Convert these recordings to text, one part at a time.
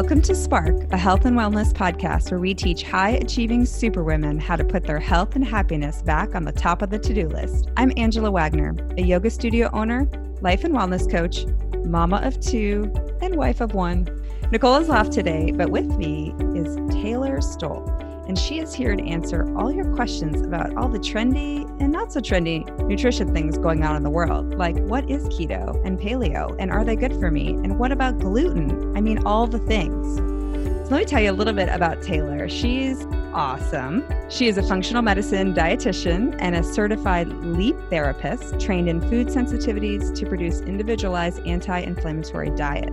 Welcome to Spark, a health and wellness podcast where we teach high achieving superwomen how to put their health and happiness back on the top of the to do list. I'm Angela Wagner, a yoga studio owner, life and wellness coach, mama of two, and wife of one. Nicole is off today, but with me is Taylor Stoll and she is here to answer all your questions about all the trendy and not so trendy nutrition things going on in the world. Like, what is keto and paleo, and are they good for me? And what about gluten? I mean, all the things. Let me tell you a little bit about Taylor. She's awesome. She is a functional medicine dietitian and a certified LEAP therapist trained in food sensitivities to produce individualized anti inflammatory diet.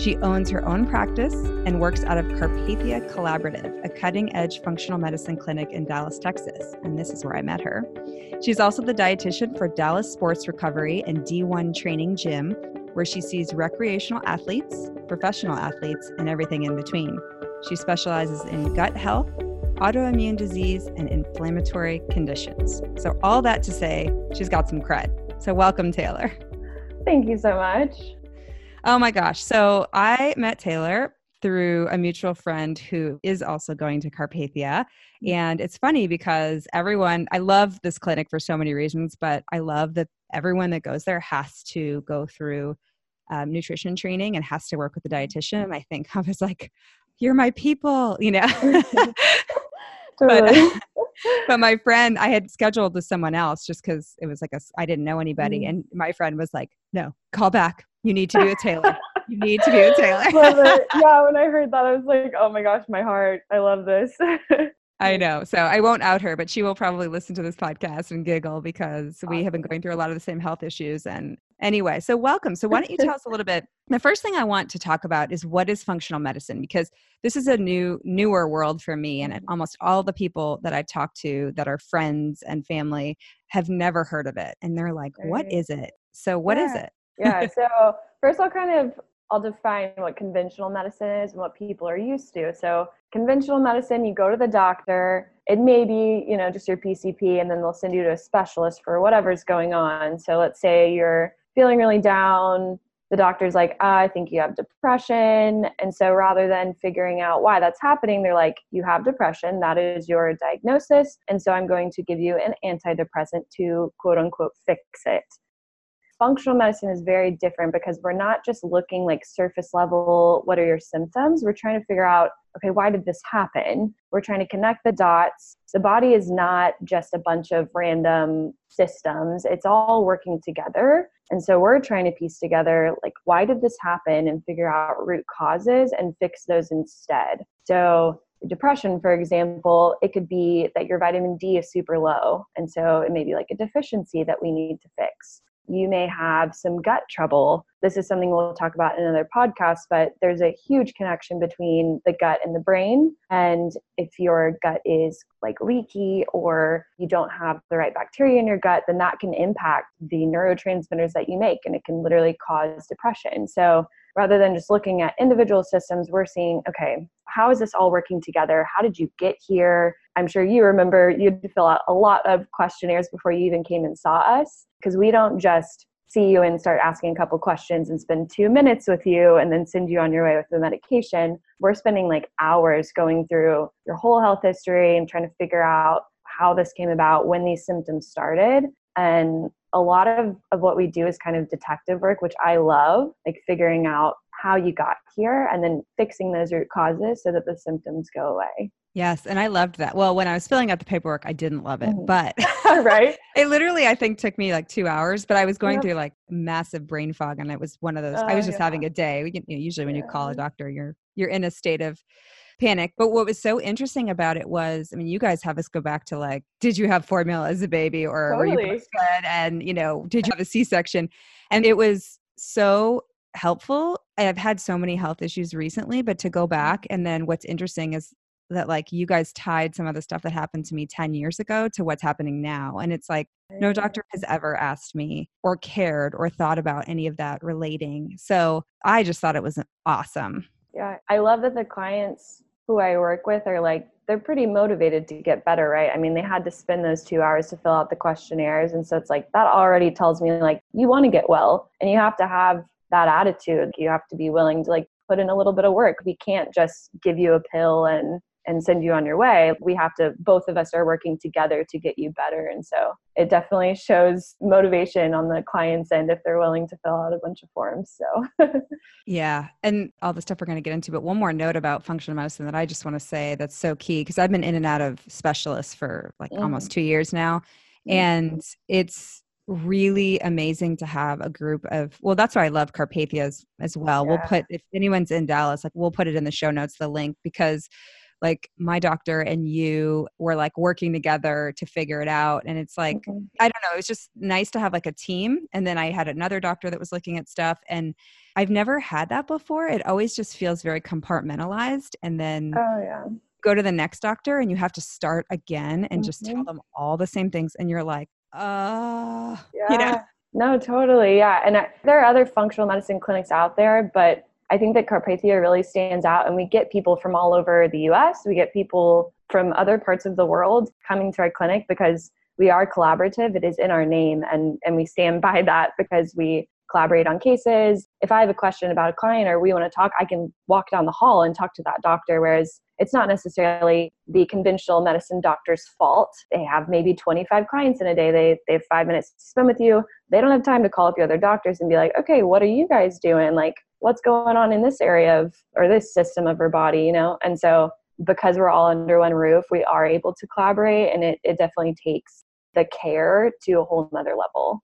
She owns her own practice and works out of Carpathia Collaborative, a cutting edge functional medicine clinic in Dallas, Texas. And this is where I met her. She's also the dietitian for Dallas Sports Recovery and D1 Training Gym, where she sees recreational athletes, professional athletes, and everything in between. She specializes in gut health, autoimmune disease, and inflammatory conditions. So, all that to say, she's got some cred. So, welcome, Taylor. Thank you so much. Oh my gosh. So I met Taylor through a mutual friend who is also going to Carpathia. And it's funny because everyone, I love this clinic for so many reasons, but I love that everyone that goes there has to go through um, nutrition training and has to work with a dietitian. I think I was like, you're my people, you know? but, but my friend, I had scheduled with someone else just because it was like a, I didn't know anybody. Mm. And my friend was like, no, call back you need to be with Taylor. you need to be with Taylor. yeah, when I heard that, I was like, oh my gosh, my heart. I love this. I know. So I won't out her, but she will probably listen to this podcast and giggle because awesome. we have been going through a lot of the same health issues. And anyway, so welcome. So why don't you tell us a little bit? The first thing I want to talk about is what is functional medicine because this is a new newer world for me and mm-hmm. almost all the people that I talk to that are friends and family have never heard of it and they're like, "What is it?" So what yeah. is it? yeah. So first, I'll kind of I'll define what conventional medicine is and what people are used to. So conventional medicine, you go to the doctor. It may be you know just your PCP, and then they'll send you to a specialist for whatever's going on. So let's say you're feeling really down. The doctor's like, oh, I think you have depression. And so rather than figuring out why that's happening, they're like, you have depression. That is your diagnosis. And so I'm going to give you an antidepressant to quote unquote fix it functional medicine is very different because we're not just looking like surface level what are your symptoms? We're trying to figure out okay why did this happen? We're trying to connect the dots. The body is not just a bunch of random systems. It's all working together. And so we're trying to piece together like why did this happen and figure out root causes and fix those instead. So depression for example it could be that your vitamin d is super low. And so it may be like a deficiency that we need to fix you may have some gut trouble. This is something we'll talk about in another podcast, but there's a huge connection between the gut and the brain. And if your gut is like leaky or you don't have the right bacteria in your gut, then that can impact the neurotransmitters that you make and it can literally cause depression. So rather than just looking at individual systems, we're seeing, okay, how is this all working together? How did you get here? I'm sure you remember you had to fill out a lot of questionnaires before you even came and saw us because we don't just see you and start asking a couple questions and spend two minutes with you and then send you on your way with the medication. We're spending like hours going through your whole health history and trying to figure out how this came about, when these symptoms started. And a lot of, of what we do is kind of detective work, which I love, like figuring out how you got here and then fixing those root causes so that the symptoms go away. Yes, and I loved that. Well, when I was filling out the paperwork, I didn't love it, mm-hmm. but right, it literally I think took me like two hours. But I was going through like massive brain fog, and it was one of those. I was oh, just yeah. having a day. You know, usually when yeah. you call a doctor, you're you're in a state of panic. But what was so interesting about it was, I mean, you guys have us go back to like, did you have formula as a baby, or totally. were you breastfed, and you know, did you have a C-section? And it was so helpful. I've had so many health issues recently, but to go mm-hmm. back and then what's interesting is that like you guys tied some of the stuff that happened to me 10 years ago to what's happening now and it's like no doctor has ever asked me or cared or thought about any of that relating so i just thought it was awesome yeah i love that the clients who i work with are like they're pretty motivated to get better right i mean they had to spend those two hours to fill out the questionnaires and so it's like that already tells me like you want to get well and you have to have that attitude. You have to be willing to like put in a little bit of work. We can't just give you a pill and and send you on your way. We have to, both of us are working together to get you better. And so it definitely shows motivation on the client's end if they're willing to fill out a bunch of forms. So, yeah. And all the stuff we're going to get into. But one more note about functional medicine that I just want to say that's so key because I've been in and out of specialists for like mm-hmm. almost two years now. Mm-hmm. And it's, really amazing to have a group of well that's why i love carpathia as, as well yeah. we'll put if anyone's in dallas like we'll put it in the show notes the link because like my doctor and you were like working together to figure it out and it's like mm-hmm. i don't know it's just nice to have like a team and then i had another doctor that was looking at stuff and i've never had that before it always just feels very compartmentalized and then oh yeah go to the next doctor and you have to start again and mm-hmm. just tell mm-hmm. them all the same things and you're like uh yeah. you know no totally yeah and I, there are other functional medicine clinics out there but I think that Carpathia really stands out, and we get people from all over the US. We get people from other parts of the world coming to our clinic because we are collaborative. It is in our name, and, and we stand by that because we collaborate on cases. If I have a question about a client or we want to talk, I can walk down the hall and talk to that doctor. Whereas it's not necessarily the conventional medicine doctor's fault. They have maybe 25 clients in a day. They, they have five minutes to spend with you. They don't have time to call up your other doctors and be like, okay, what are you guys doing? Like, what's going on in this area of or this system of her body you know and so because we're all under one roof we are able to collaborate and it, it definitely takes the care to a whole nother level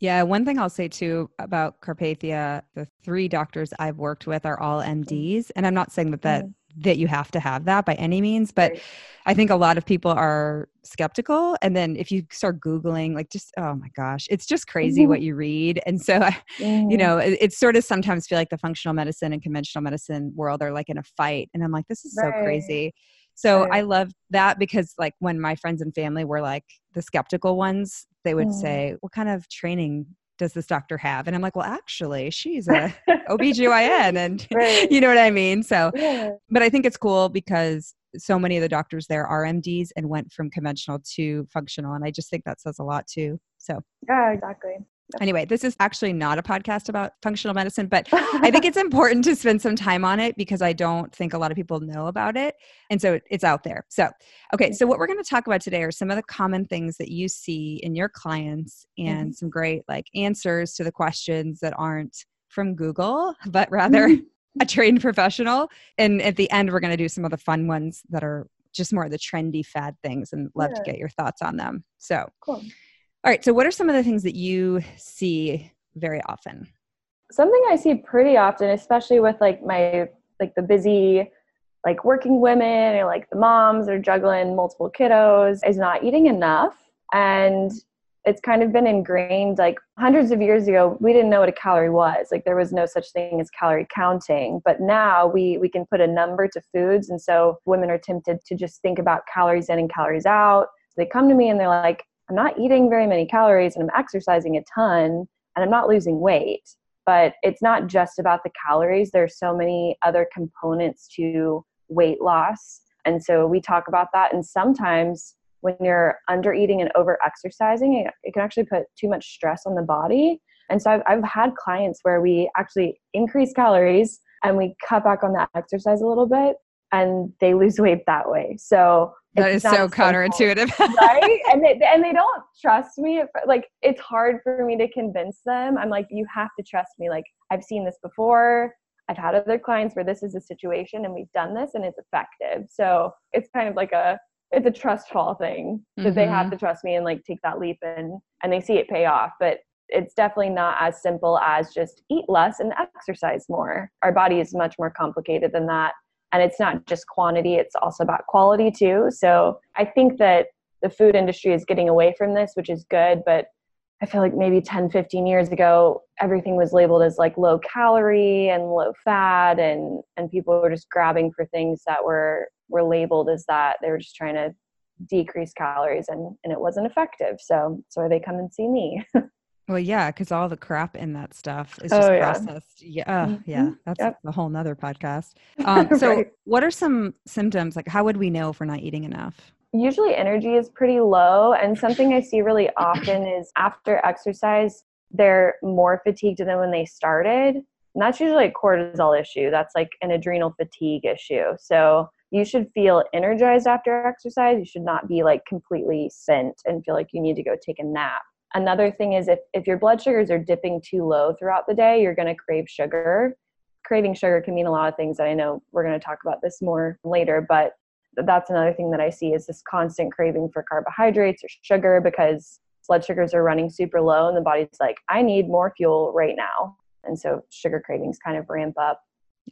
yeah one thing i'll say too about carpathia the three doctors i've worked with are all mds and i'm not saying that that mm-hmm that you have to have that by any means but right. i think a lot of people are skeptical and then if you start googling like just oh my gosh it's just crazy mm-hmm. what you read and so mm-hmm. you know it, it's sort of sometimes feel like the functional medicine and conventional medicine world are like in a fight and i'm like this is right. so crazy so right. i love that because like when my friends and family were like the skeptical ones they would mm. say what kind of training does this doctor have? And I'm like, well, actually, she's a OBGYN and right. you know what I mean? So, yeah. but I think it's cool because so many of the doctors there are MDs and went from conventional to functional. And I just think that says a lot too. So, yeah, exactly. Anyway, this is actually not a podcast about functional medicine, but I think it's important to spend some time on it because I don't think a lot of people know about it. And so it's out there. So, okay, so what we're going to talk about today are some of the common things that you see in your clients and mm-hmm. some great like answers to the questions that aren't from Google, but rather mm-hmm. a trained professional. And at the end, we're going to do some of the fun ones that are just more of the trendy fad things and love yeah. to get your thoughts on them. So, cool. All right. So, what are some of the things that you see very often? Something I see pretty often, especially with like my like the busy like working women or like the moms are juggling multiple kiddos is not eating enough and it's kind of been ingrained like hundreds of years ago we didn't know what a calorie was like there was no such thing as calorie counting but now we we can put a number to foods and so women are tempted to just think about calories in and calories out so they come to me and they're like I'm not eating very many calories and I'm exercising a ton and I'm not losing weight. But it's not just about the calories, there's so many other components to weight loss. And so we talk about that. And sometimes when you're under eating and over exercising, it, can actually put too much stress on the body. And so I've, I've had clients where we actually increase calories and we cut back on that exercise a little bit and they lose weight that way. So that is so counterintuitive, right? And they and they don't trust me. Like it's hard for me to convince them. I'm like, you have to trust me. Like I've seen this before. I've had other clients where this is a situation and we've done this and it's effective. So it's kind of like a it's a trust fall thing that mm-hmm. they have mm-hmm. to trust me and like take that leap and and they see it pay off. But it's definitely not as simple as just eat less and exercise more. Our body is much more complicated than that and it's not just quantity it's also about quality too. So i think that the food industry is getting away from this which is good but i feel like maybe 10 15 years ago everything was labeled as like low calorie and low fat and and people were just grabbing for things that were were labeled as that. They were just trying to decrease calories and and it wasn't effective. So so they come and see me Well, yeah, because all the crap in that stuff is just oh, yeah. processed. Yeah, mm-hmm. yeah, that's yep. a whole nother podcast. Um, so, right. what are some symptoms? Like, how would we know if we're not eating enough? Usually, energy is pretty low, and something I see really often is after exercise, they're more fatigued than when they started. And that's usually a cortisol issue. That's like an adrenal fatigue issue. So you should feel energized after exercise. You should not be like completely spent and feel like you need to go take a nap. Another thing is if, if your blood sugars are dipping too low throughout the day, you're going to crave sugar. Craving sugar can mean a lot of things that I know we're going to talk about this more later, but that's another thing that I see is this constant craving for carbohydrates or sugar because blood sugars are running super low and the body's like, I need more fuel right now. And so sugar cravings kind of ramp up.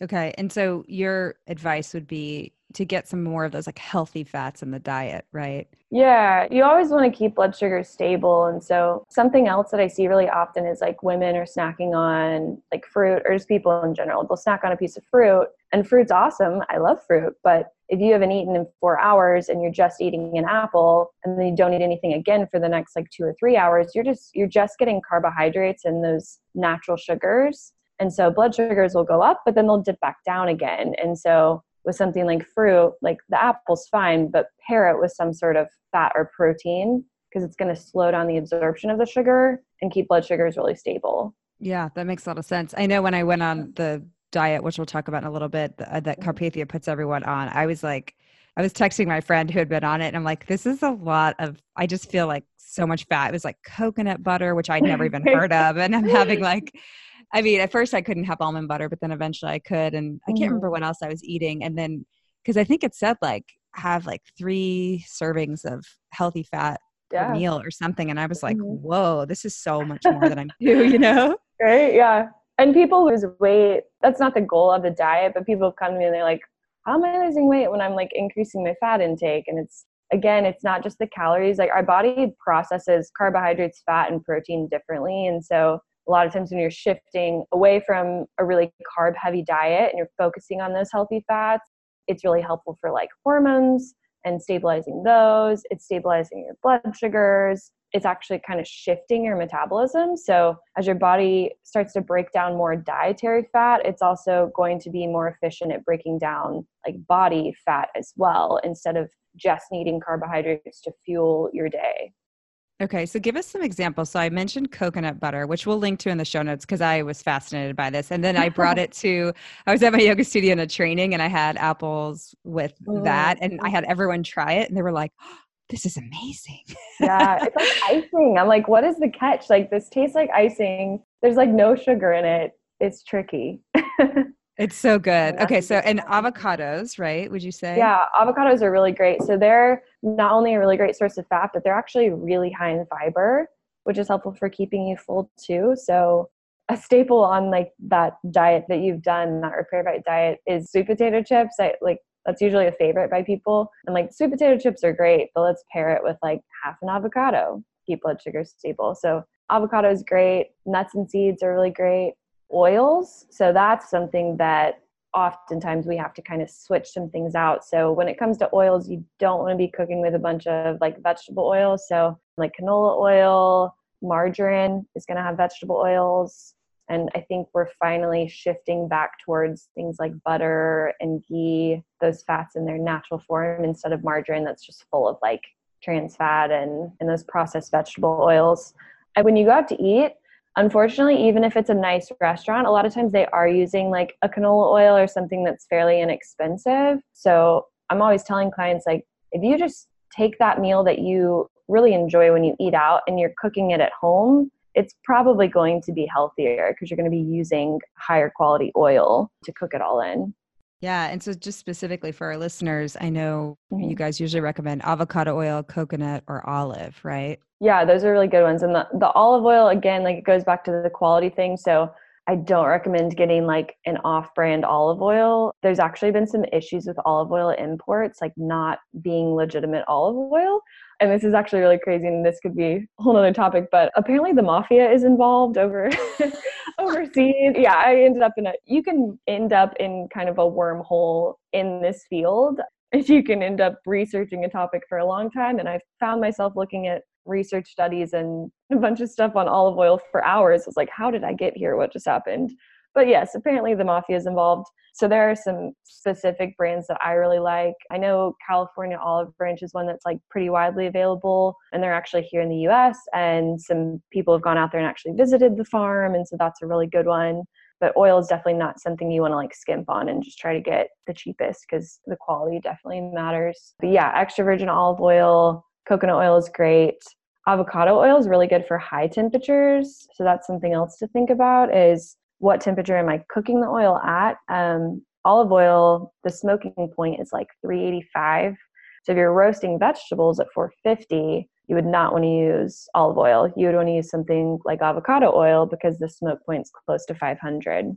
Okay. And so your advice would be to get some more of those like healthy fats in the diet, right? Yeah, you always want to keep blood sugar stable. And so something else that I see really often is like women are snacking on like fruit or just people in general. They'll snack on a piece of fruit and fruit's awesome. I love fruit, but if you haven't eaten in four hours and you're just eating an apple and then you don't eat anything again for the next like two or three hours, you're just you're just getting carbohydrates and those natural sugars. And so blood sugars will go up, but then they'll dip back down again. And so with something like fruit, like the apple's fine, but pair it with some sort of fat or protein because it's going to slow down the absorption of the sugar and keep blood sugars really stable. Yeah, that makes a lot of sense. I know when I went on the diet, which we'll talk about in a little bit, uh, that mm-hmm. Carpathia puts everyone on, I was like, I was texting my friend who had been on it, and I'm like, this is a lot of, I just feel like so much fat. It was like coconut butter, which I'd never even heard of. And I'm having like, I mean, at first I couldn't have almond butter, but then eventually I could. And I can't mm-hmm. remember what else I was eating. And then, because I think it said like have like three servings of healthy fat yeah. per meal or something. And I was like, mm-hmm. whoa, this is so much more than I'm doing, you know? Right. Yeah. And people lose weight. That's not the goal of the diet, but people come to me and they're like, how am I losing weight when I'm like increasing my fat intake? And it's, again, it's not just the calories. Like our body processes carbohydrates, fat, and protein differently. And so a lot of times when you're shifting away from a really carb heavy diet and you're focusing on those healthy fats, it's really helpful for like hormones and stabilizing those. It's stabilizing your blood sugars. It's actually kind of shifting your metabolism. So, as your body starts to break down more dietary fat, it's also going to be more efficient at breaking down like body fat as well, instead of just needing carbohydrates to fuel your day. Okay, so give us some examples. So I mentioned coconut butter, which we'll link to in the show notes because I was fascinated by this. And then I brought it to, I was at my yoga studio in a training and I had apples with oh, that. And I had everyone try it and they were like, oh, this is amazing. yeah, it's like icing. I'm like, what is the catch? Like, this tastes like icing. There's like no sugar in it. It's tricky. It's so good. Okay, so and avocados, right? Would you say? Yeah, avocados are really great. So they're not only a really great source of fat, but they're actually really high in fiber, which is helpful for keeping you full too. So a staple on like that diet that you've done, that repair bite diet, is sweet potato chips. I like that's usually a favorite by people. And like sweet potato chips are great, but let's pair it with like half an avocado, keep blood sugar stable. So avocado is great. Nuts and seeds are really great oils. So that's something that oftentimes we have to kind of switch some things out. So when it comes to oils, you don't want to be cooking with a bunch of like vegetable oils. So like canola oil, margarine is going to have vegetable oils. And I think we're finally shifting back towards things like butter and ghee, those fats in their natural form instead of margarine that's just full of like trans fat and, and those processed vegetable oils. And when you go out to eat, unfortunately, even if it's a nice restaurant, a lot of times they are using like a canola oil or something that's fairly inexpensive. So I'm always telling clients, like, if you just take that meal that you really enjoy when you eat out and you're cooking it at home, it's probably going to be healthier because you're going to be using higher quality oil to cook it all in. Yeah. And so, just specifically for our listeners, I know mm-hmm. you guys usually recommend avocado oil, coconut, or olive, right? Yeah, those are really good ones. And the, the olive oil, again, like it goes back to the quality thing. So, I don't recommend getting like an off brand olive oil. There's actually been some issues with olive oil imports, like not being legitimate olive oil. And this is actually really crazy, and this could be a whole other topic, but apparently the mafia is involved over overseas. Yeah, I ended up in a you can end up in kind of a wormhole in this field if you can end up researching a topic for a long time. And I found myself looking at research studies and a bunch of stuff on olive oil for hours. I was like, how did I get here? What just happened? But yes, apparently the mafia is involved. So there are some specific brands that I really like. I know California Olive Ranch is one that's like pretty widely available, and they're actually here in the US. And some people have gone out there and actually visited the farm. And so that's a really good one but oil is definitely not something you want to like skimp on and just try to get the cheapest because the quality definitely matters. But yeah, extra virgin olive oil, coconut oil is great. Avocado oil is really good for high temperatures. So that's something else to think about is what temperature am I cooking the oil at? Um, olive oil, the smoking point is like 385. So if you're roasting vegetables at 450, you would not want to use olive oil. You would want to use something like avocado oil because the smoke point's close to 500.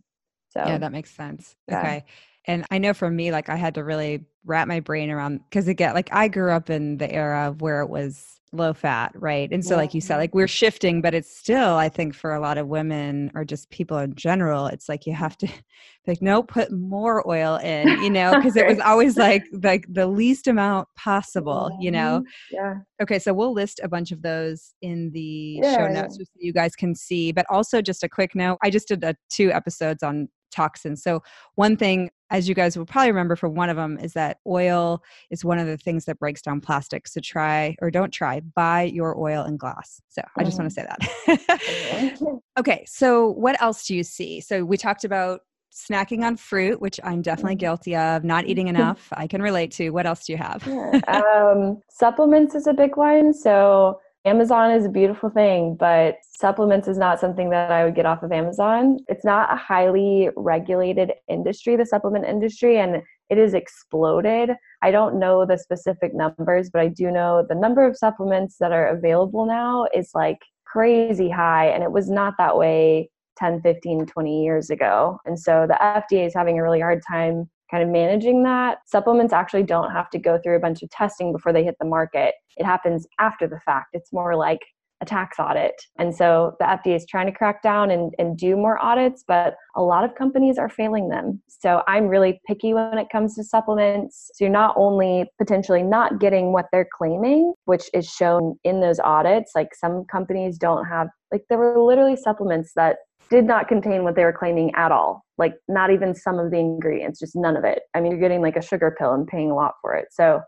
So yeah, that makes sense. Yeah. Okay. And I know for me, like I had to really wrap my brain around because again, like I grew up in the era where it was low fat, right? And so, like you said, like we're shifting, but it's still, I think, for a lot of women or just people in general, it's like you have to, like, no, put more oil in, you know, because it was always like like the least amount possible, you know. Mm-hmm. Yeah. Okay, so we'll list a bunch of those in the yeah, show notes yeah. so you guys can see. But also, just a quick note: I just did a, two episodes on toxins. So, one thing, as you guys will probably remember from one of them, is that oil is one of the things that breaks down plastics. So, try or don't try, buy your oil in glass. So, I just want to mm-hmm. say that. okay, so what else do you see? So, we talked about snacking on fruit, which I'm definitely mm-hmm. guilty of, not eating enough. I can relate to. What else do you have? um, supplements is a big one. So, Amazon is a beautiful thing, but supplements is not something that I would get off of Amazon. It's not a highly regulated industry, the supplement industry, and it has exploded. I don't know the specific numbers, but I do know the number of supplements that are available now is like crazy high, and it was not that way 10, 15, 20 years ago. And so the FDA is having a really hard time kind of managing that. Supplements actually don't have to go through a bunch of testing before they hit the market. It happens after the fact. It's more like a tax audit. And so the FDA is trying to crack down and, and do more audits, but a lot of companies are failing them. So I'm really picky when it comes to supplements. So you're not only potentially not getting what they're claiming, which is shown in those audits, like some companies don't have, like there were literally supplements that did not contain what they were claiming at all. Like not even some of the ingredients, just none of it. I mean, you're getting like a sugar pill and paying a lot for it. So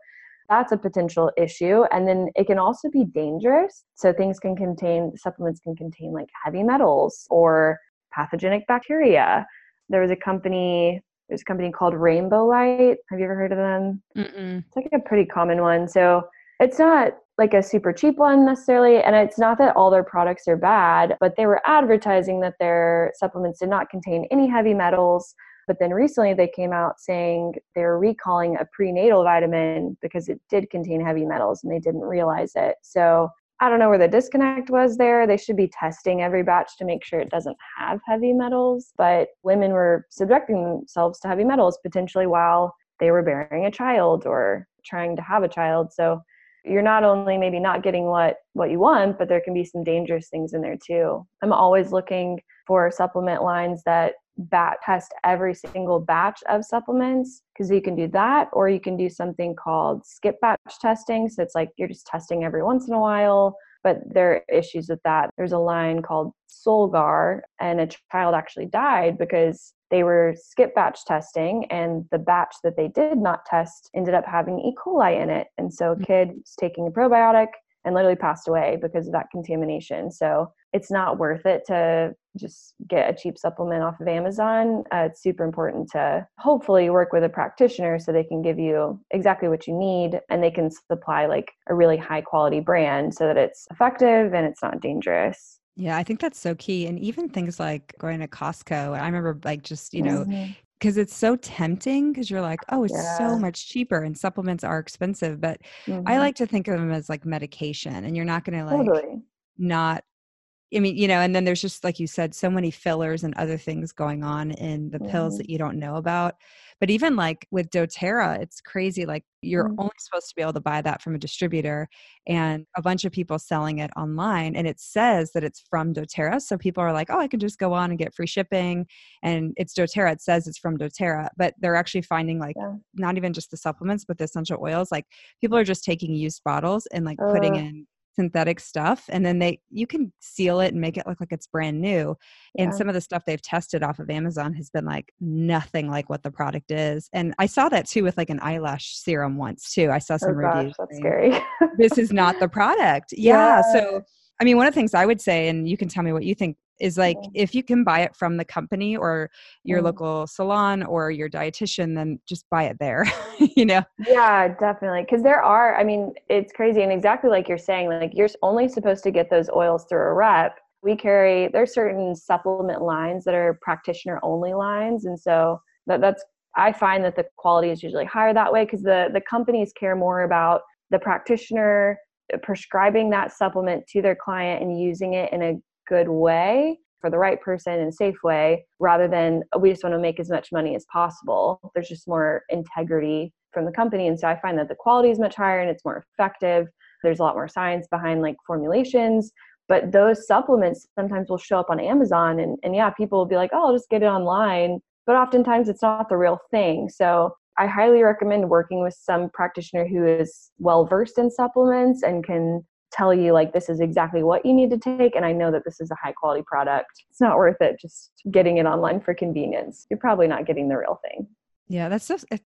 that's a potential issue. And then it can also be dangerous. So things can contain, supplements can contain like heavy metals or pathogenic bacteria. There was a company, there's a company called Rainbow Light. Have you ever heard of them? Mm-mm. It's like a pretty common one. So it's not like a super cheap one necessarily. And it's not that all their products are bad, but they were advertising that their supplements did not contain any heavy metals but then recently they came out saying they're recalling a prenatal vitamin because it did contain heavy metals and they didn't realize it. So I don't know where the disconnect was there. They should be testing every batch to make sure it doesn't have heavy metals, but women were subjecting themselves to heavy metals potentially while they were bearing a child or trying to have a child. So you're not only maybe not getting what what you want, but there can be some dangerous things in there too. I'm always looking for supplement lines that bat test every single batch of supplements because you can do that or you can do something called skip batch testing so it's like you're just testing every once in a while but there are issues with that there's a line called solgar and a child actually died because they were skip batch testing and the batch that they did not test ended up having e coli in it and so a mm. kid was taking a probiotic and literally passed away because of that contamination so it's not worth it to just get a cheap supplement off of Amazon. Uh, it's super important to hopefully work with a practitioner so they can give you exactly what you need and they can supply like a really high quality brand so that it's effective and it's not dangerous. Yeah, I think that's so key. And even things like going to Costco, I remember like just, you know, because mm-hmm. it's so tempting because you're like, oh, it's yeah. so much cheaper and supplements are expensive. But mm-hmm. I like to think of them as like medication and you're not going to like totally. not I mean, you know, and then there's just like you said, so many fillers and other things going on in the mm-hmm. pills that you don't know about. But even like with doTERRA, it's crazy. Like you're mm-hmm. only supposed to be able to buy that from a distributor and a bunch of people selling it online. And it says that it's from doTERRA. So people are like, oh, I can just go on and get free shipping. And it's doTERRA. It says it's from doTERRA. But they're actually finding like yeah. not even just the supplements, but the essential oils. Like people are just taking used bottles and like uh. putting in synthetic stuff and then they you can seal it and make it look like it's brand new and some of the stuff they've tested off of amazon has been like nothing like what the product is and i saw that too with like an eyelash serum once too i saw oh some oh gosh, reviews that's saying, scary. this is not the product yeah, Yeah. so i mean one of the things i would say and you can tell me what you think is like if you can buy it from the company or your Mm. local salon or your dietitian then just buy it there you know Yeah, definitely. Because there are, I mean, it's crazy. And exactly like you're saying, like you're only supposed to get those oils through a rep. We carry, there's certain supplement lines that are practitioner only lines. And so that, that's, I find that the quality is usually higher that way because the, the companies care more about the practitioner prescribing that supplement to their client and using it in a good way for the right person and safe way rather than "Oh, we just want to make as much money as possible. There's just more integrity from the company. And so I find that the quality is much higher and it's more effective. There's a lot more science behind like formulations. But those supplements sometimes will show up on Amazon and, and yeah, people will be like, oh, I'll just get it online. But oftentimes it's not the real thing. So I highly recommend working with some practitioner who is well versed in supplements and can tell you like this is exactly what you need to take and i know that this is a high quality product it's not worth it just getting it online for convenience you're probably not getting the real thing Yeah, that's just. It,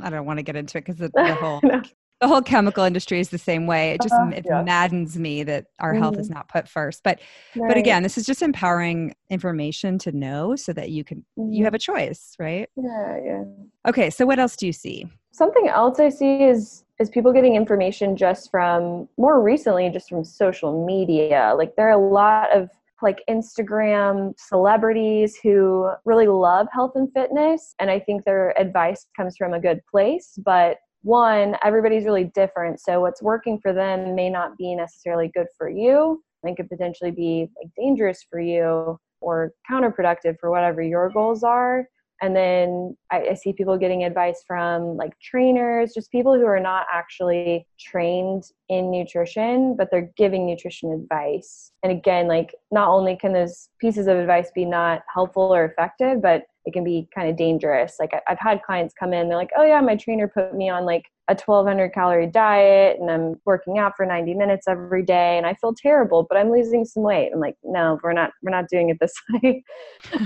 I don't want to get into it because the, the whole No. the whole chemical industry is the same way. It just Uh-huh, it yeah. maddens me that our health is not put first. But but again, this is just empowering information to know so that you can you Mhm. have a choice, right? yeah yeah Okay, so what else do you see? something else i see is is people getting information just from more recently just from social media. Like there are a lot of like instagram celebrities who really love health and fitness and i think their advice comes from a good place but one everybody's really different so what's working for them may not be necessarily good for you and could potentially be like dangerous for you or counterproductive for whatever your goals are and then I, I see people getting advice from like trainers just people who are not actually trained in nutrition but they're giving nutrition advice. And again like not only can those pieces of advice be not helpful or effective but it can be kind of dangerous. Like i've had clients come in they're like oh yeah my trainer put me on like a 1200 calorie diet and i'm working out for 90 minutes every day and i feel terrible but i'm losing some weight. I'm like no we're not we're not doing it this way.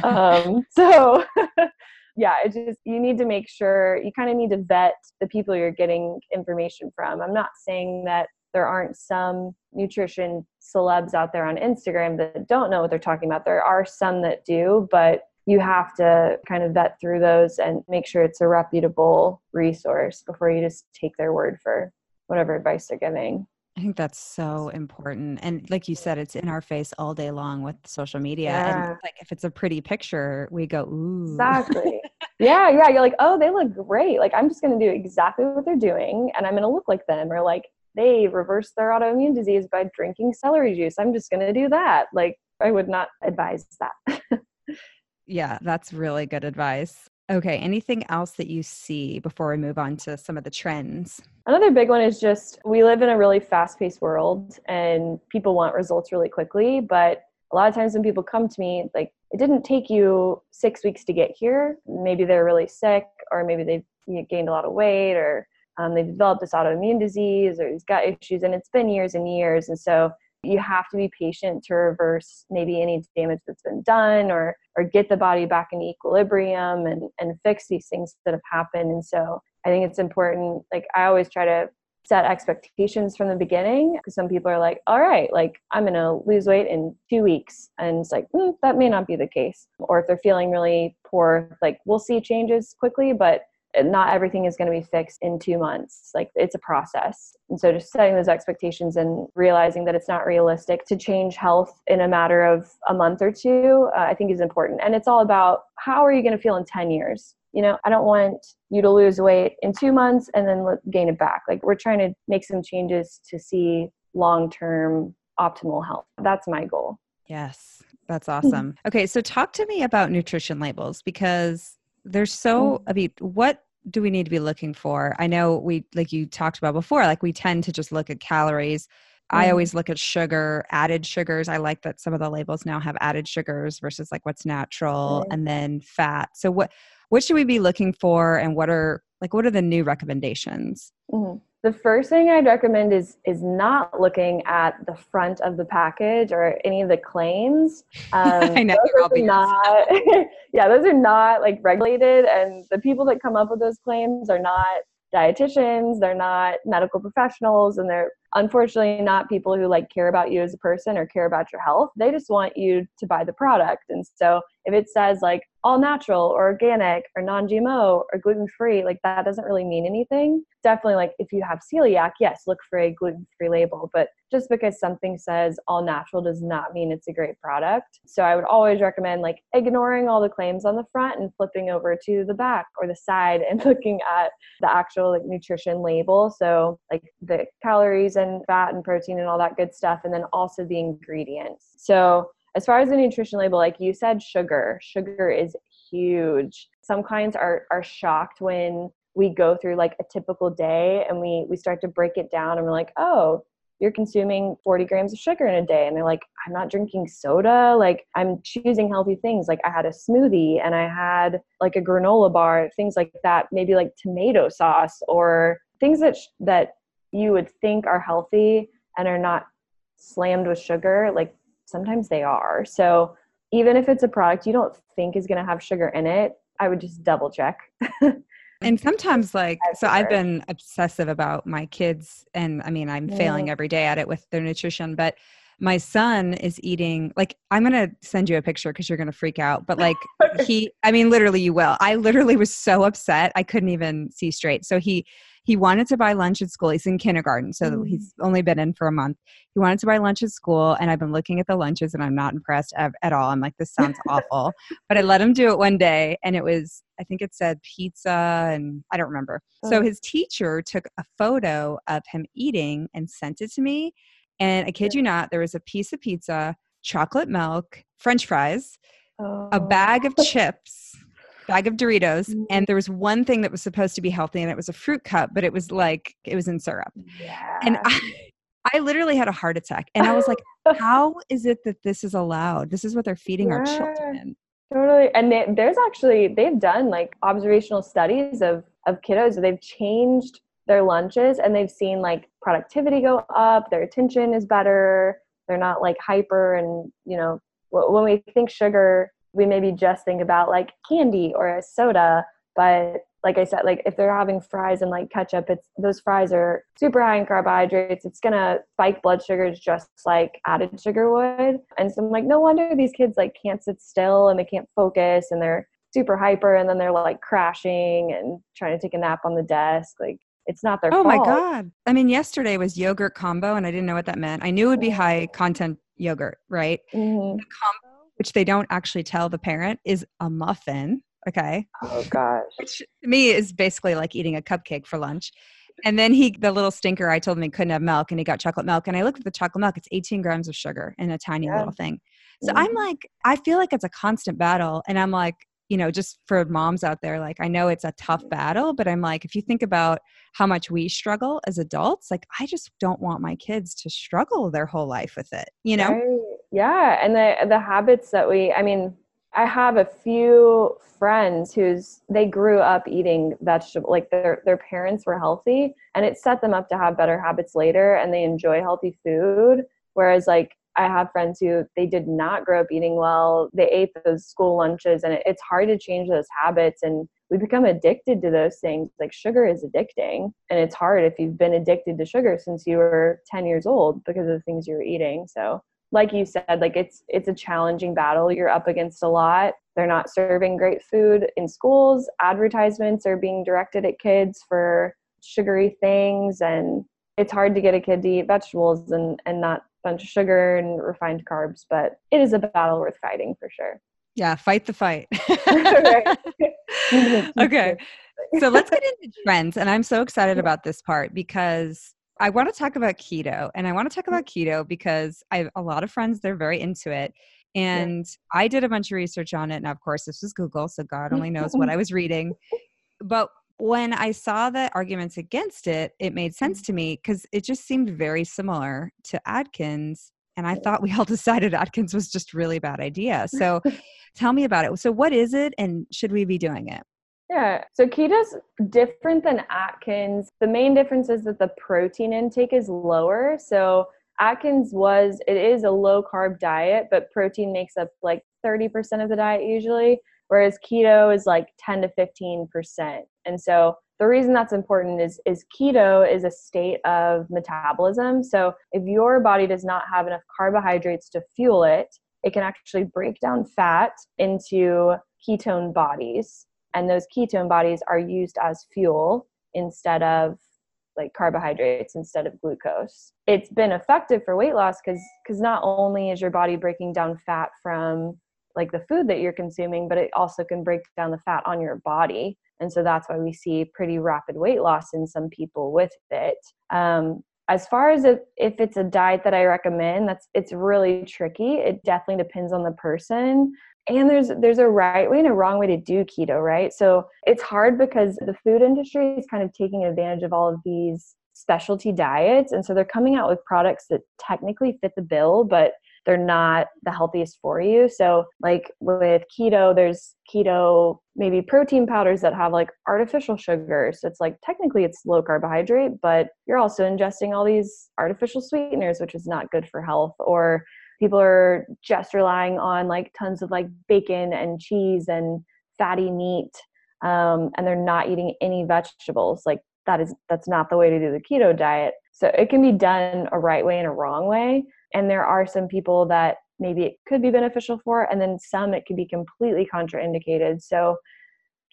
Um, so yeah it just you need to make sure you kind of need to vet the people you're getting information from. I'm not saying that there aren't some nutrition celebs out there on instagram that don't know what they're talking about. There are some that do but you have to kind of vet through those and make sure it's a reputable resource before you just take their word for whatever advice they're giving I think that's so important. And like you said, it's in our face all day long with social media. Yeah. And like if it's a pretty picture, we go, ooh. Exactly. yeah, yeah. You're like, oh, they look great. Like, I'm just going to do exactly what they're doing and I'm going to look like them. Or like, they reverse their autoimmune disease by drinking celery juice. I'm just going to do that. Like, I would not advise that. Yeah, that's really good advice. Okay, anything else that you see before we move on to some of the trends? Another big one is just we live in a really fast paced world and people want results really quickly. But a lot of times when people come to me, like, it didn't take you six weeks to get here. Maybe they're really sick, or maybe they've gained a lot of weight, or um, they've developed this autoimmune disease, or these gut issues, and it's been years and years. And so you have to be patient to reverse maybe any damage that's been done or or get the body back in equilibrium and and fix these things that have happened. And so i think it's important like i always try to set expectations from the beginning because some people are like all right like i'm going to lose weight in two weeks. And it's like mm, that may not be the case. Or if they're feeling really poor like we'll see changes quickly but not everything is going to be fixed in two months. Like it's a process. And so just setting those expectations and realizing that it's not realistic to change health in a matter of a month or two, uh, I think is important. And it's all about how are you going to feel in 10 years? You know, I don't want you to lose weight in two months and then gain it back. Like we're trying to make some changes to see long term optimal health. That's my goal. Yes, that's awesome. Okay, so talk to me about nutrition labels because there's so, I mean, what do we need to be looking for? I know we, like you talked about before, like we tend to just look at calories. I Mhm. always look at sugar, added sugars. I like that some of the labels now have added sugars versus like what's natural Right. and then fat. So what what should we be looking for and what are like what are the new recommendations? Mhm. The first thing I'd recommend is is not looking at the front of the package or any of the claims. Um, I know those are not, yeah, those are not like regulated, and the people that come up with those claims are not dietitians. They're not medical professionals, and they're unfortunately not people who like care about you as a person or care about your health. They just want you to buy the product, and so if it says like all natural or organic or non-GMO or gluten-free, like that doesn't really mean anything. Definitely like if you have celiac, yes, look for a gluten-free label, but just because something says all natural does not mean it's a great product. So I would always recommend like ignoring all the claims on the front and flipping over to the back or the side and looking at the actual like nutrition label. So like the calories and fat and protein and all that good stuff and then also the ingredients. So as far as the nutrition label, like you said, sugar. Sugar is huge. Some clients are are shocked when we go through like a typical day and we we start to break it down and we're like, oh, you're consuming 40 grams of sugar in a day and they're like i'm not drinking soda like i'm choosing healthy things like i had a smoothie and i had like a granola bar things like that maybe like tomato sauce or things that sh- that you would think are healthy and are not slammed with sugar like sometimes they are. So even if it's a product you don't think is going to have sugar in it, I would just double check. and sometimes like so i've been obsessive about my kids and i mean i'm failing every day at it with their nutrition but my son is eating like i'm gonna send you a picture because you're gonna freak out but like he i mean literally you will i literally was so upset i couldn't even see straight so he he wanted to buy lunch at school he's in kindergarten so mm. he's only been in for a month he wanted to buy lunch at school and i've been looking at the lunches and i'm not impressed at, at all i'm like this sounds awful but i let him do it one day and it was i think it said pizza and i don't remember oh. so his teacher took a photo of him eating and sent it to me and I kid you not, there was a piece of pizza, chocolate milk, french fries, oh. a bag of chips, bag of Doritos, mm-hmm. and there was one thing that was supposed to be healthy and it was a fruit cup, but it was like it was in syrup. Yeah. And I I literally had a heart attack. And I was like, how is it that this is allowed? This is what they're feeding yeah, our children. Totally. And they, there's actually they've done like observational studies of of kiddos. They've changed their lunches and they've seen like productivity go up, their attention is better, they're not like hyper and, you know, when we think sugar, we maybe just think about like candy or a soda, but like I said, like if they're having fries and like ketchup, it's those fries are super high in carbohydrates. It's gonna spike blood sugars just like added sugar would. And so I'm like, no wonder these kids like can't sit still and they can't focus and they're super hyper and then they're like crashing and trying to take a nap on the desk. Like it's not their oh fault. my god i mean yesterday was yogurt combo and i didn't know what that meant i knew it would be high content yogurt right mm-hmm. the combo which they don't actually tell the parent is a muffin okay oh gosh which to me is basically like eating a cupcake for lunch and then he the little stinker i told him he couldn't have milk and he got chocolate milk and i looked at the chocolate milk it's 18 grams of sugar in a tiny yeah. little thing so mm-hmm. i'm like i feel like it's a constant battle and i'm like you know, just for moms out there, like I know it's a tough battle, but I'm like, if you think about how much we struggle as adults, like I just don't want my kids to struggle their whole life with it, you know? Right. Yeah. And the the habits that we I mean, I have a few friends who's they grew up eating vegetable like their their parents were healthy and it set them up to have better habits later and they enjoy healthy food. Whereas like I have friends who they did not grow up eating well. They ate those school lunches, and it's hard to change those habits. And we become addicted to those things. Like sugar is addicting, and it's hard if you've been addicted to sugar since you were 10 years old because of the things you were eating. So, like you said, like it's it's a challenging battle. You're up against a lot. They're not serving great food in schools. Advertisements are being directed at kids for sugary things, and it's hard to get a kid to eat vegetables and and not a bunch of sugar and refined carbs, but it is a battle worth fighting for sure. Yeah, fight the fight. okay. So let's get into trends. And I'm so excited about this part because I want to talk about keto. And I want to talk about keto because I have a lot of friends, they're very into it. And yeah. I did a bunch of research on it. And of course, this was Google. So God only knows what I was reading. But when I saw the arguments against it, it made sense mm. to me because it just seemed very similar to Atkins. And I thought we all decided Atkins was just really bad idea. So tell me about it. So what is it and should we be doing it? Yeah. So keto's different than Atkins. The main difference is that the protein intake is lower. So Atkins was it is a low carb diet, but protein makes up like 30% of the diet usually, whereas keto is like 10 to 15%. And so the reason that's important is is keto is a state of metabolism. So if your body does not have enough carbohydrates to fuel it, it can actually break down fat into ketone bodies and those ketone bodies are used as fuel instead of like carbohydrates instead of glucose. It's been effective for weight loss because because not only is your body breaking down fat from like the food that you're consuming, but it also can break down the fat on your body. And so that's why we see pretty rapid weight loss in some people with it. Um, as far as if, if it's a diet that I recommend, that's it's really tricky. It definitely depends on the person and there's there's a right way and a wrong way to do keto right? So it's hard because the food industry is kind of taking advantage of all of these specialty diets. And so they're coming out with products that technically fit the bill but they're not the healthiest for you. So like with keto there's keto maybe protein powders that have like artificial sugars so it's like technically it's low carbohydrate but you're also ingesting all these artificial sweeteners which is not good for health. Or people are just relying on like tons of like bacon and cheese and fatty meat um, and they're not eating any vegetables. Like that is that's not the way to do the keto diet. So it can be done a right way and a wrong way. And there are some people that maybe it could be beneficial for and then some it could be completely contraindicated. So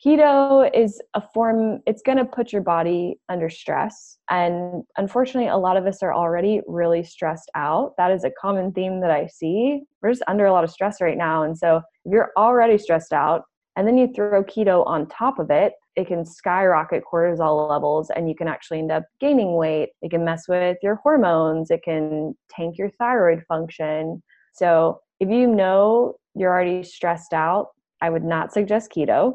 keto is a form it's going to put your body under stress and unfortunately a lot of us are already really stressed out. That is a common theme that i see. We're just under a lot of stress right now and so if you're already stressed out and then you throw keto on top of it it can skyrocket cortisol levels and you can actually end up gaining weight. It can mess with your hormones. It can tank your thyroid function. So if you know you're already stressed out i would not suggest keto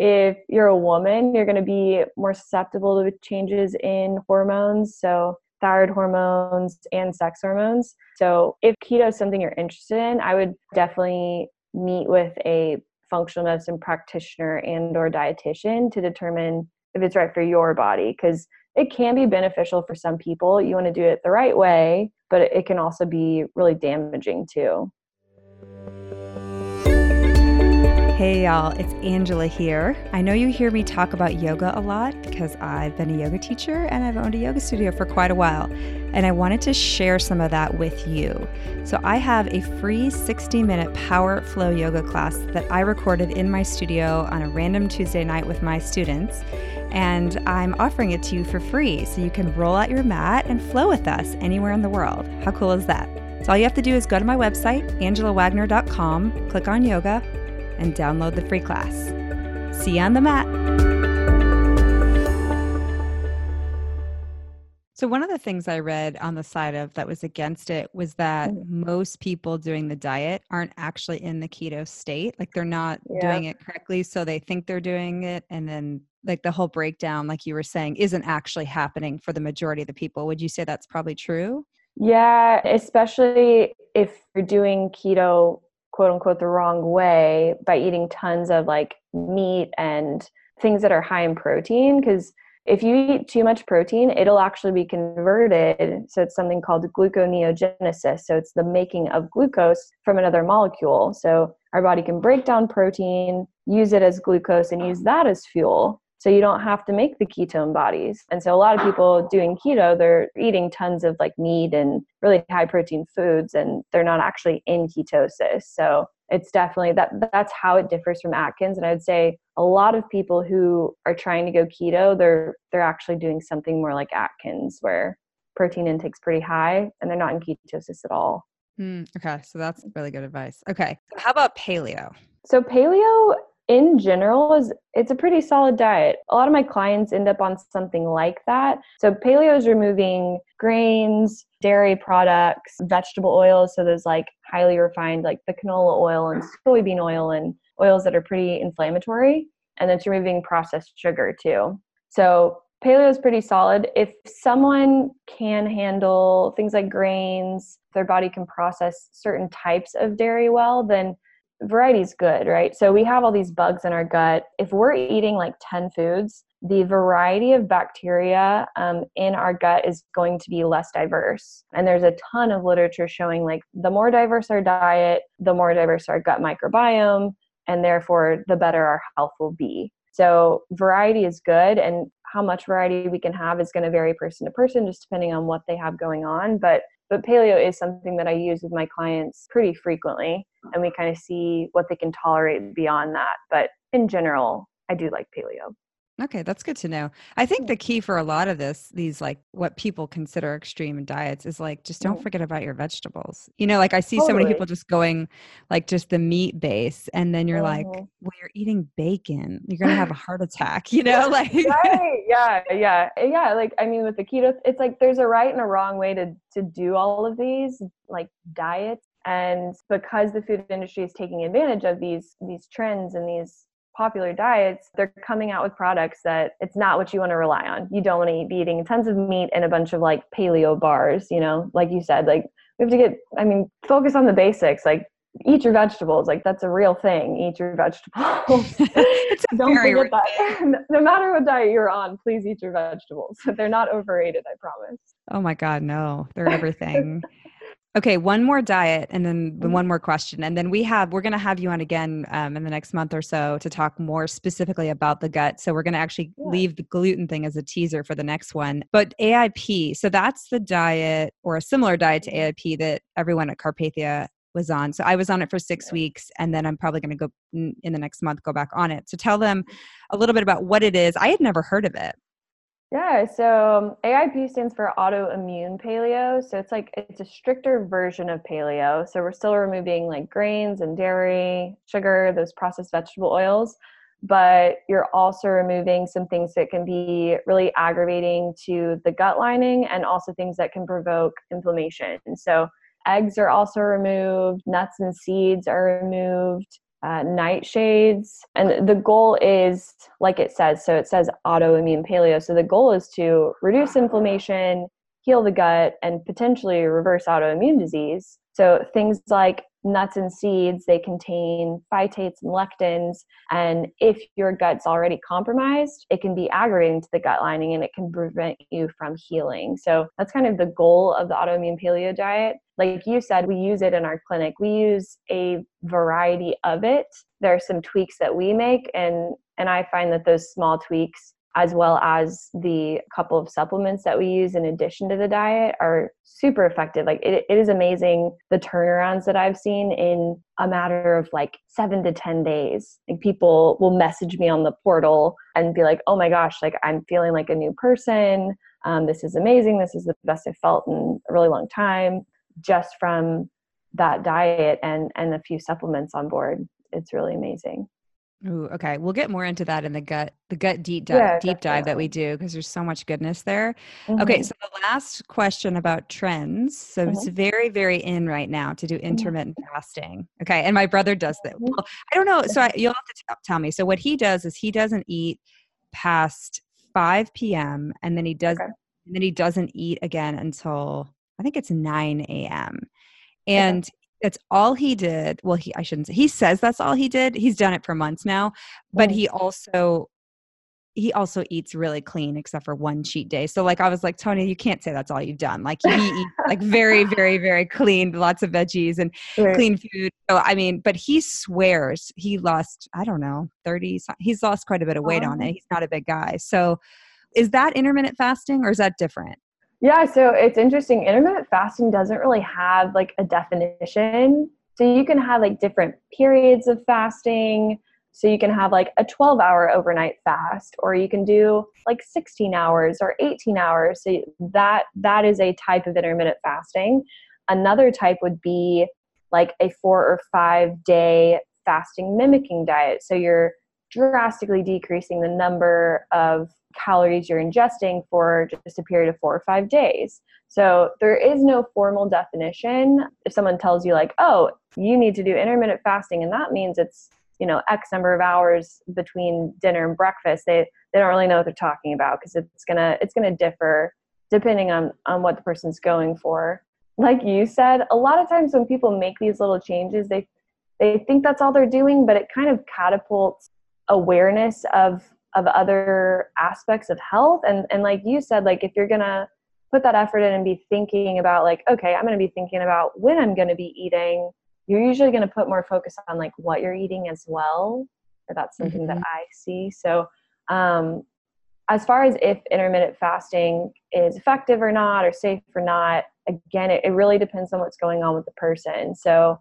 if you're a woman, you're going to be more susceptible to changes in hormones. So, thyroid hormones and sex hormones. So, if keto is something you're interested in, I would definitely meet with a functional medicine practitioner and or dietitian to determine if it's right for your body because it can be beneficial for some people. You want to do it the right way, but it can also be really damaging too. Hey y'all, it's Angela here. I know you hear me talk about yoga a lot because I've been a yoga teacher and I've owned a yoga studio for quite a while. And I wanted to share some of that with you. So I have a free 60 minute power flow yoga class that I recorded in my studio on a random Tuesday night with my students. And I'm offering it to you for free so you can roll out your mat and flow with us anywhere in the world. How cool is that? So all you have to do is go to my website, angelawagner.com, click on yoga, and download the free class. See you on the mat. So, one of the things I read on the side of that was against it was that mm. most people doing the diet aren't actually in the keto state. Like they're not yeah. doing it correctly. So they think they're doing it. And then, like, the whole breakdown, like you were saying, isn't actually happening for the majority of the people. Would you say that's probably true? Yeah, especially if you're doing keto quote unquote the wrong way by eating tons of like meat and things that are high in protein because if you eat too much protein it'll actually be converted so it's something called gluconeogenesis so it's the making of glucose from another molecule. So our body can break down protein use it as glucose and use that as fuel so you don't have to make the ketone bodies. And so a lot of people doing keto they're eating tons of like meat and really high protein foods and they're not actually in ketosis. So it's definitely that that's how it differs from atkins. And i would say a lot of people who are trying to go keto they're they're actually doing something more like atkins where protein intake's pretty high and they're not in ketosis at all. Mm, okay. So that's really good advice. Okay. How about paleo? So paleo in general is it's a pretty solid diet. A lot of my clients end up on something like that. So paleo is removing grains, dairy products, vegetable oils, so there's like highly refined like the canola oil and soybean oil and oils that are pretty inflammatory and then it's removing processed sugar too. So paleo is pretty solid. If someone can handle things like grains, their body can process certain types of dairy well, then variety is good, right? So we have all these bugs in our gut. If we're eating like 10 foods, the variety of bacteria um, in our gut is going to be less diverse. And there's a ton of literature showing like the more diverse our diet, the more diverse our gut microbiome, and therefore the better our health will be. So variety is good, and how much variety we can have is going to vary person to person, just depending on what they have going on. But but paleo is something that I use with my clients pretty frequently, and we uh-huh. kind of see what they can tolerate beyond that. But in general, I do like paleo. Okay, that's good to know. I think the key for a lot of this, these like what people consider extreme diets, is like just don't mm-hmm. forget about your vegetables. You know, like I see totally. so many people just going like just the meat base, and then you're like, uh-huh. well, you're eating bacon, you're gonna have a heart attack. You know, like right? Yeah, yeah, eh, yeah. Like I mean, with the keto, it's like there's a right and a wrong way to to do all of these like diets, and because the food industry is taking advantage of these these trends and these popular diets, they're coming out with products that it's not what you want to rely on. You don't want to be eating tons of meat and a bunch of like paleo bars, you know, like you said, like we have to get, I mean, focus on the basics, like eat your vegetables. Like that's a real thing. Eat your vegetables. don't forget that. no matter what diet you're on, please eat your vegetables. They're not overrated, I promise. Oh my God, no, they're everything. Okay, one more diet and then mm-hmm. one more question. And then we have, we're going to have you on again um, in the next month or so to talk more specifically about the gut. So we're going to actually yeah. leave the gluten thing as a teaser for the next one. But AIP, so that's the diet or a similar diet to. AIP that everyone at Carpathia was on. So I was on it for six yeah. weeks and then I'm probably going to go in the next month, go back on it. So tell them a little bit about what it is. I had never heard of it. Yeah, so um, AIP stands for autoimmune paleo. So it's like it's a stricter version of paleo. So we're still removing like grains and dairy, sugar, those processed vegetable oils, but you're also removing some things that can be really aggravating to the gut lining and also things that can provoke inflammation. So eggs are also removed, nuts and seeds are removed uh, nightshades. And the goal is, like it says, so it says autoimmune paleo. So the goal is to reduce inflammation, heal the gut, and potentially reverse autoimmune disease. So things like nuts and seeds, they contain phytates and lectins. And if your gut's already compromised, it can be aggravating to the gut lining and it can prevent you from healing. So that's kind of the goal of the autoimmune paleo diet. Like you said, we use it in our clinic. We use a variety of it. There are some tweaks that we make and and I find that those small tweaks as well as the couple of supplements that we use in addition to the diet are super effective. Like it, it is amazing the turnarounds that I've seen in a matter of like seven to 10 days. Like people will message me on the portal and be like, oh my gosh, like I'm feeling like a new person. Um, this is amazing. This is the best I've felt in a really long time just from that diet and, and a few supplements on board. It's really amazing. Ooh, okay. We'll get more into that in the gut, the gut deep dive, yeah, deep dive that we do because there's so much goodness there. Mm-hmm. Okay, so the last question about trends. So mm-hmm. it's very, very in right now to do mm-hmm. intermittent mm-hmm. fasting. Okay, and my brother does that. Mm-hmm. Well, I don't know. So I, you'll have to t- tell me. So what he does is he doesn't eat past 5 p.m. and then he does, okay. and then he doesn't eat again until I think it's 9 a.m. And okay that's all he did. Well, he I shouldn't say he says that's all he did. He's done it for months now, but he also he also eats really clean except for one cheat day. So like I was like, Tony, you can't say that's all you've done. Like he eats like very, very, very clean, lots of veggies and right. clean food. So I mean, but he swears he lost, I don't know, 30, he's lost quite a bit of weight on it. Oh. He's not a big guy. So is that intermittent fasting or is that different? Yeah, so it's interesting. Intermittent fasting doesn't really have like a definition. So you can have like different periods of fasting. So you can have like a 12 hour overnight fast or you can do like 16 hours or 18 hours. So that that is a type of intermittent fasting. Another type would be like a 4 or 5 day fasting mimicking diet. So you're drastically decreasing the number of calories you're ingesting for just a period of four or five days. So there is no formal definition. If someone tells you, like, oh, you need to do intermittent fasting, and that means it's you know x number of hours between dinner and breakfast they they don't really know what they're talking about because it's gonna it's gonna differ depending on on what the person's going for like you said a lot of times when people make these little changes they they think that's all they're doing, but it kind of catapults awareness of of other aspects of health. And and like you said like if you're going to put that effort in and be thinking about like okay i'm going to be thinking about when i'm going to be eating you're usually going to put more focus on like what you're eating as well or that's something mm-hmm. that i see. So um, as far as if intermittent fasting is effective or not or safe or not again it, it really depends on what's going on with the person. So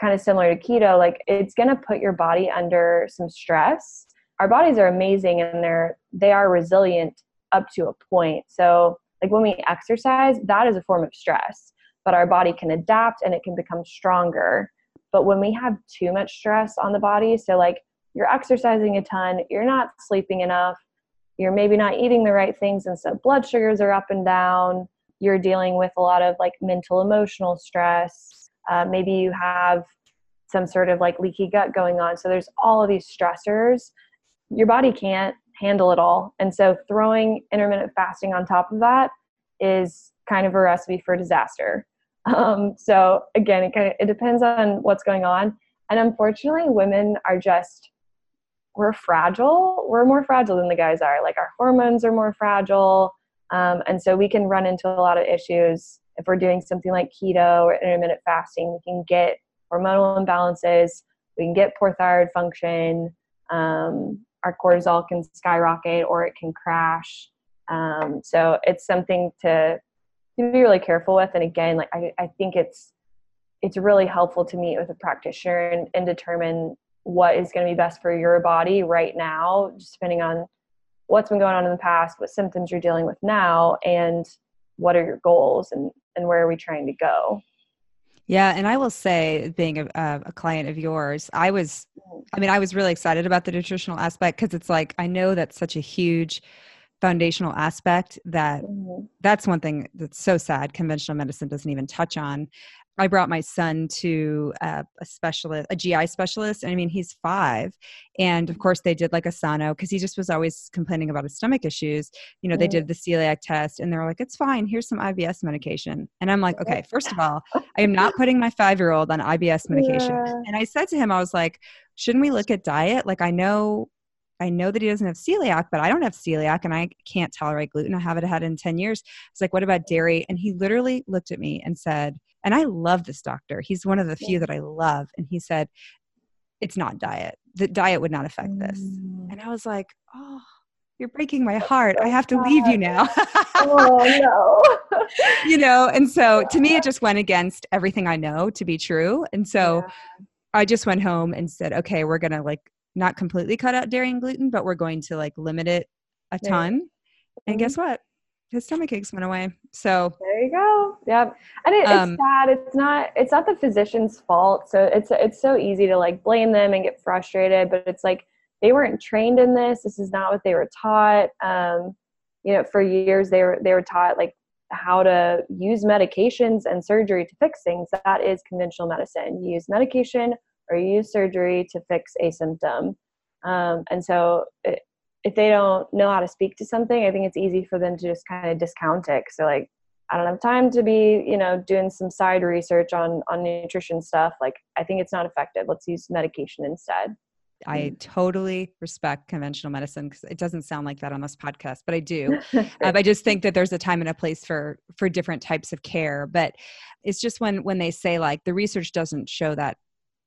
kind of similar to keto like it's going to put your body under some stress our bodies are amazing and they're they are resilient up to a point so like when we exercise, that is a form of stress, but our body can adapt and it can become stronger. But when we have too much stress on the body, so like you're exercising a ton, you're not sleeping enough, you're maybe not eating the right things, and so blood sugars are up and down, you're dealing with a lot of like mental emotional stress, uh, maybe you have some sort of like leaky gut going on. So there's all of these stressors. Your body can't handle it all. And so throwing intermittent fasting on top of that is kind of a recipe for disaster. Um, so again, it kind of it depends on what's going on. And unfortunately, women are just we're fragile. We're more fragile than the guys are. Like our hormones are more fragile, um, and so we can run into a lot of issues if we're doing something like keto or intermittent fasting. We can get hormonal imbalances. We can get poor thyroid function. Um, our cortisol can skyrocket or it can crash. Um, so it's something to, to be really careful with. And again, like I, I think it's it's really helpful to meet with a practitioner and, and determine what is going to be best for your body right now, just depending on what's been going on in the past, what symptoms you're dealing with now, and what are your goals and, and where are we trying to go. Yeah, and I will say, being a, a, client of yours, I was, I mean, I was really excited about the nutritional aspect because it's like I know that's such a huge foundational aspect that mm-hmm. that's one thing that's so sad conventional medicine doesn't even touch on I brought my son to uh, a, a, specialist, a GI specialist. And I mean, he's five. And of mm-hmm. course, they did like a sono because he just was always complaining about his stomach issues. You know, they mm. did the celiac test and they were like, it's fine. Here's some IBS medication. And I'm like, okay, first of all, I am not putting my five year old on IBS medication. Yeah. And I said to him, I was like, shouldn't we look at diet? Like, I know I know that he doesn't have celiac, but I don't have celiac and I can't tolerate gluten. I haven't had it in 10 years. It's like, what about dairy? And he literally looked at me and said, and I love this doctor. He's one of the few that I love. And he said, it's not diet. The diet would not affect this. Mm. And I was like, oh, you're breaking my heart. I have to leave you now. oh no. you know, and so to me it just went against everything I know to be true. And so yeah. I just went home and said, okay, we're going to like not completely cut out dairy and gluten, but we're going to like limit it a ton. Yeah. And guess mm-hmm. what? His stomach aches went away. So there you go. Yep. And it, um, it's sad. It's not. It's not the physician's fault. So it's it's so easy to like blame them and get frustrated. But it's like they weren't trained in this. This is not what they were taught. Um, you know, for years they were they were taught like how to use medications and surgery to fix things. That is conventional medicine. You use medication or you use surgery to fix a symptom. Um, and so it, if they don't know how to speak to something, I think it's easy for them to just kind of discount it. So like, I don't have time to be, you know, doing some side research on on nutrition stuff. Like, I think it's not effective. Let's use medication instead. I mm. totally respect conventional medicine because it doesn't sound like that on this podcast, but I do. um, I just think that there's a time and a place for for different types of care. But it's just when when they say like the research doesn't show that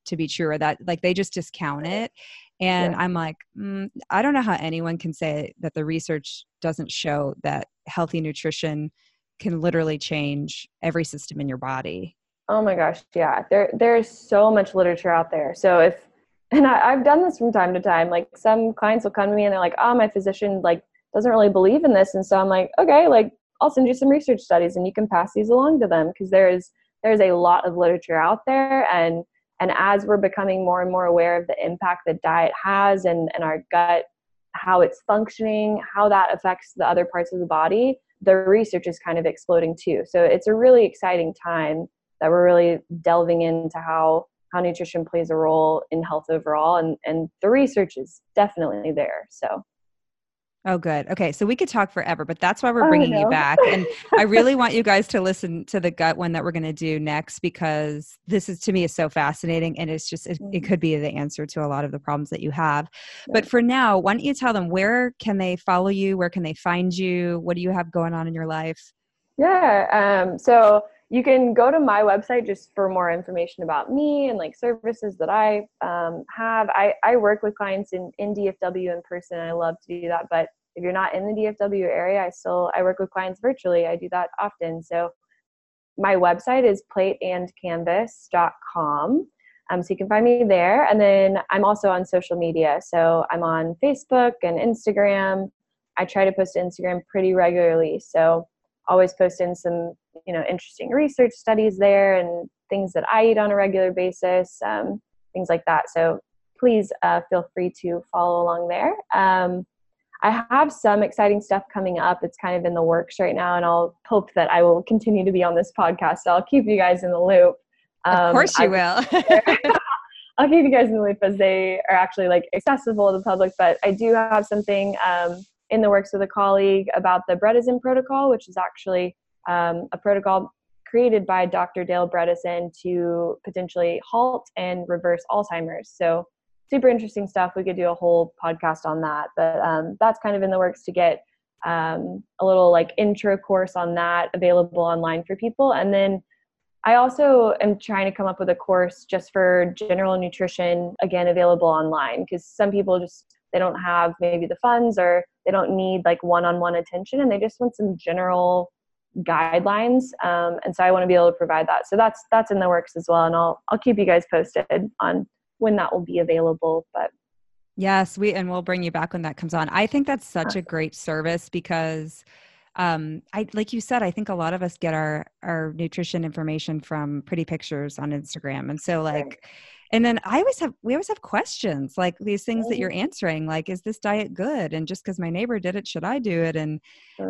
to be true or that like they just discount it and yeah. i'm like mm, i don't know how anyone can say that the research doesn't show that healthy nutrition can literally change every system in your body. Oh my gosh yeah. There there's so much literature out there. So if and I, i've done this from time to time. Like some clients will come to me and they're like oh my physician like doesn't really believe in this. And so i'm like okay like i'll send you some research studies and you can pass these along to them. Because there's there's a lot of literature out there and and as we're becoming more and more aware of the impact that diet has and, and our gut, how it's functioning, how that affects the other parts of the body, the research is kind of exploding too. So it's a really exciting time that we're really delving into how how nutrition plays a role in health overall and and the research is definitely there so Oh, good. Okay. So we could talk forever, but that's why we're bringing you back. And I really want you guys to listen to the gut one that we're going to do next because this is to me is so fascinating and it's just, it, it mm. could be the answer to a lot of the problems that you have. But for now, why don't you tell them where can they follow you? Where can they find you? What do you have going on in your life? Yeah. Um, so you can go to my website just for more information about me and like services that I um, have. I, I work with clients in, in DFW in person. I love to do that. But if you're not in the DFW area, I still I work with clients virtually. I do that often. So my website is plateandcanvas.com. Um, so you can find me there. And then I'm also on social media. So I'm on Facebook and Instagram. I try to post Instagram pretty regularly. So always posting some you know interesting research studies there and things that I eat on a regular basis, um, things like that. So please uh, feel free to follow along there. Um, I have some exciting stuff coming up. It's kind of in the works right now, and I'll hope that I will continue to be on this podcast. So I'll keep you guys in the loop. Um, of course, you I, will. I'll keep you guys in the loop as they are actually like accessible to the public. But I do have something um, in the works with a colleague about the Bredesen protocol, which is actually um, a protocol created by Dr. Dale Bredesen to potentially halt and reverse Alzheimer's. So, super interesting stuff. We could do a whole podcast on that, but um, that's kind of in the works to get um, a little like intro course on that available online for people. And then I also am trying to come up with a course just for general nutrition, again, available online because some people just they don't have maybe the funds or they don't need like one-on-one attention and they just want some general guidelines um, and so i want to be able to provide that. So that's that's in the works as well and i'll i'll keep you guys posted on when that will be available but yes we and we'll bring you back when that comes on. I think that's such a great service because um i like you said i think a lot of us get our our nutrition information from pretty pictures on instagram. And so like right and then i always have we always have questions like these things that you're mm-hmm. answering like is this diet good? And just because my neighbor did it should i do it? And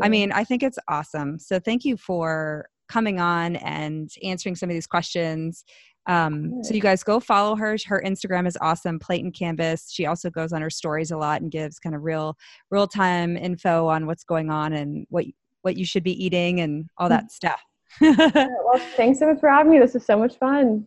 i mean i think it's awesome. So thank you for coming on and answering some of these questions um, so you guys go follow her. Her instagram is awesome plate and canvas. She also goes on her stories a lot and gives kind of real real time info on what's going on and what what you should be eating and all that stuff. Well thanks so much for having me. This is so much fun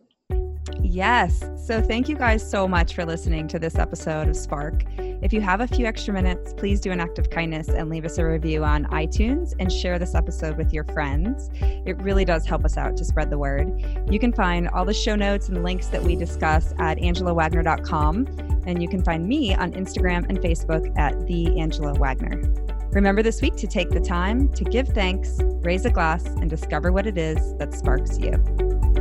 Yes. So thank you guys so much for listening to this episode of Spark. If you have a few extra minutes, please do an act of kindness and leave us a review on iTunes and share this episode with your friends. It really does help us out to spread the word. You can find all the show notes and links that we discuss at angelawagner.com. And you can find me on Instagram and Facebook at the Angela Wagner. Remember this week to take the time to give thanks, raise a glass, and discover what it is that sparks you.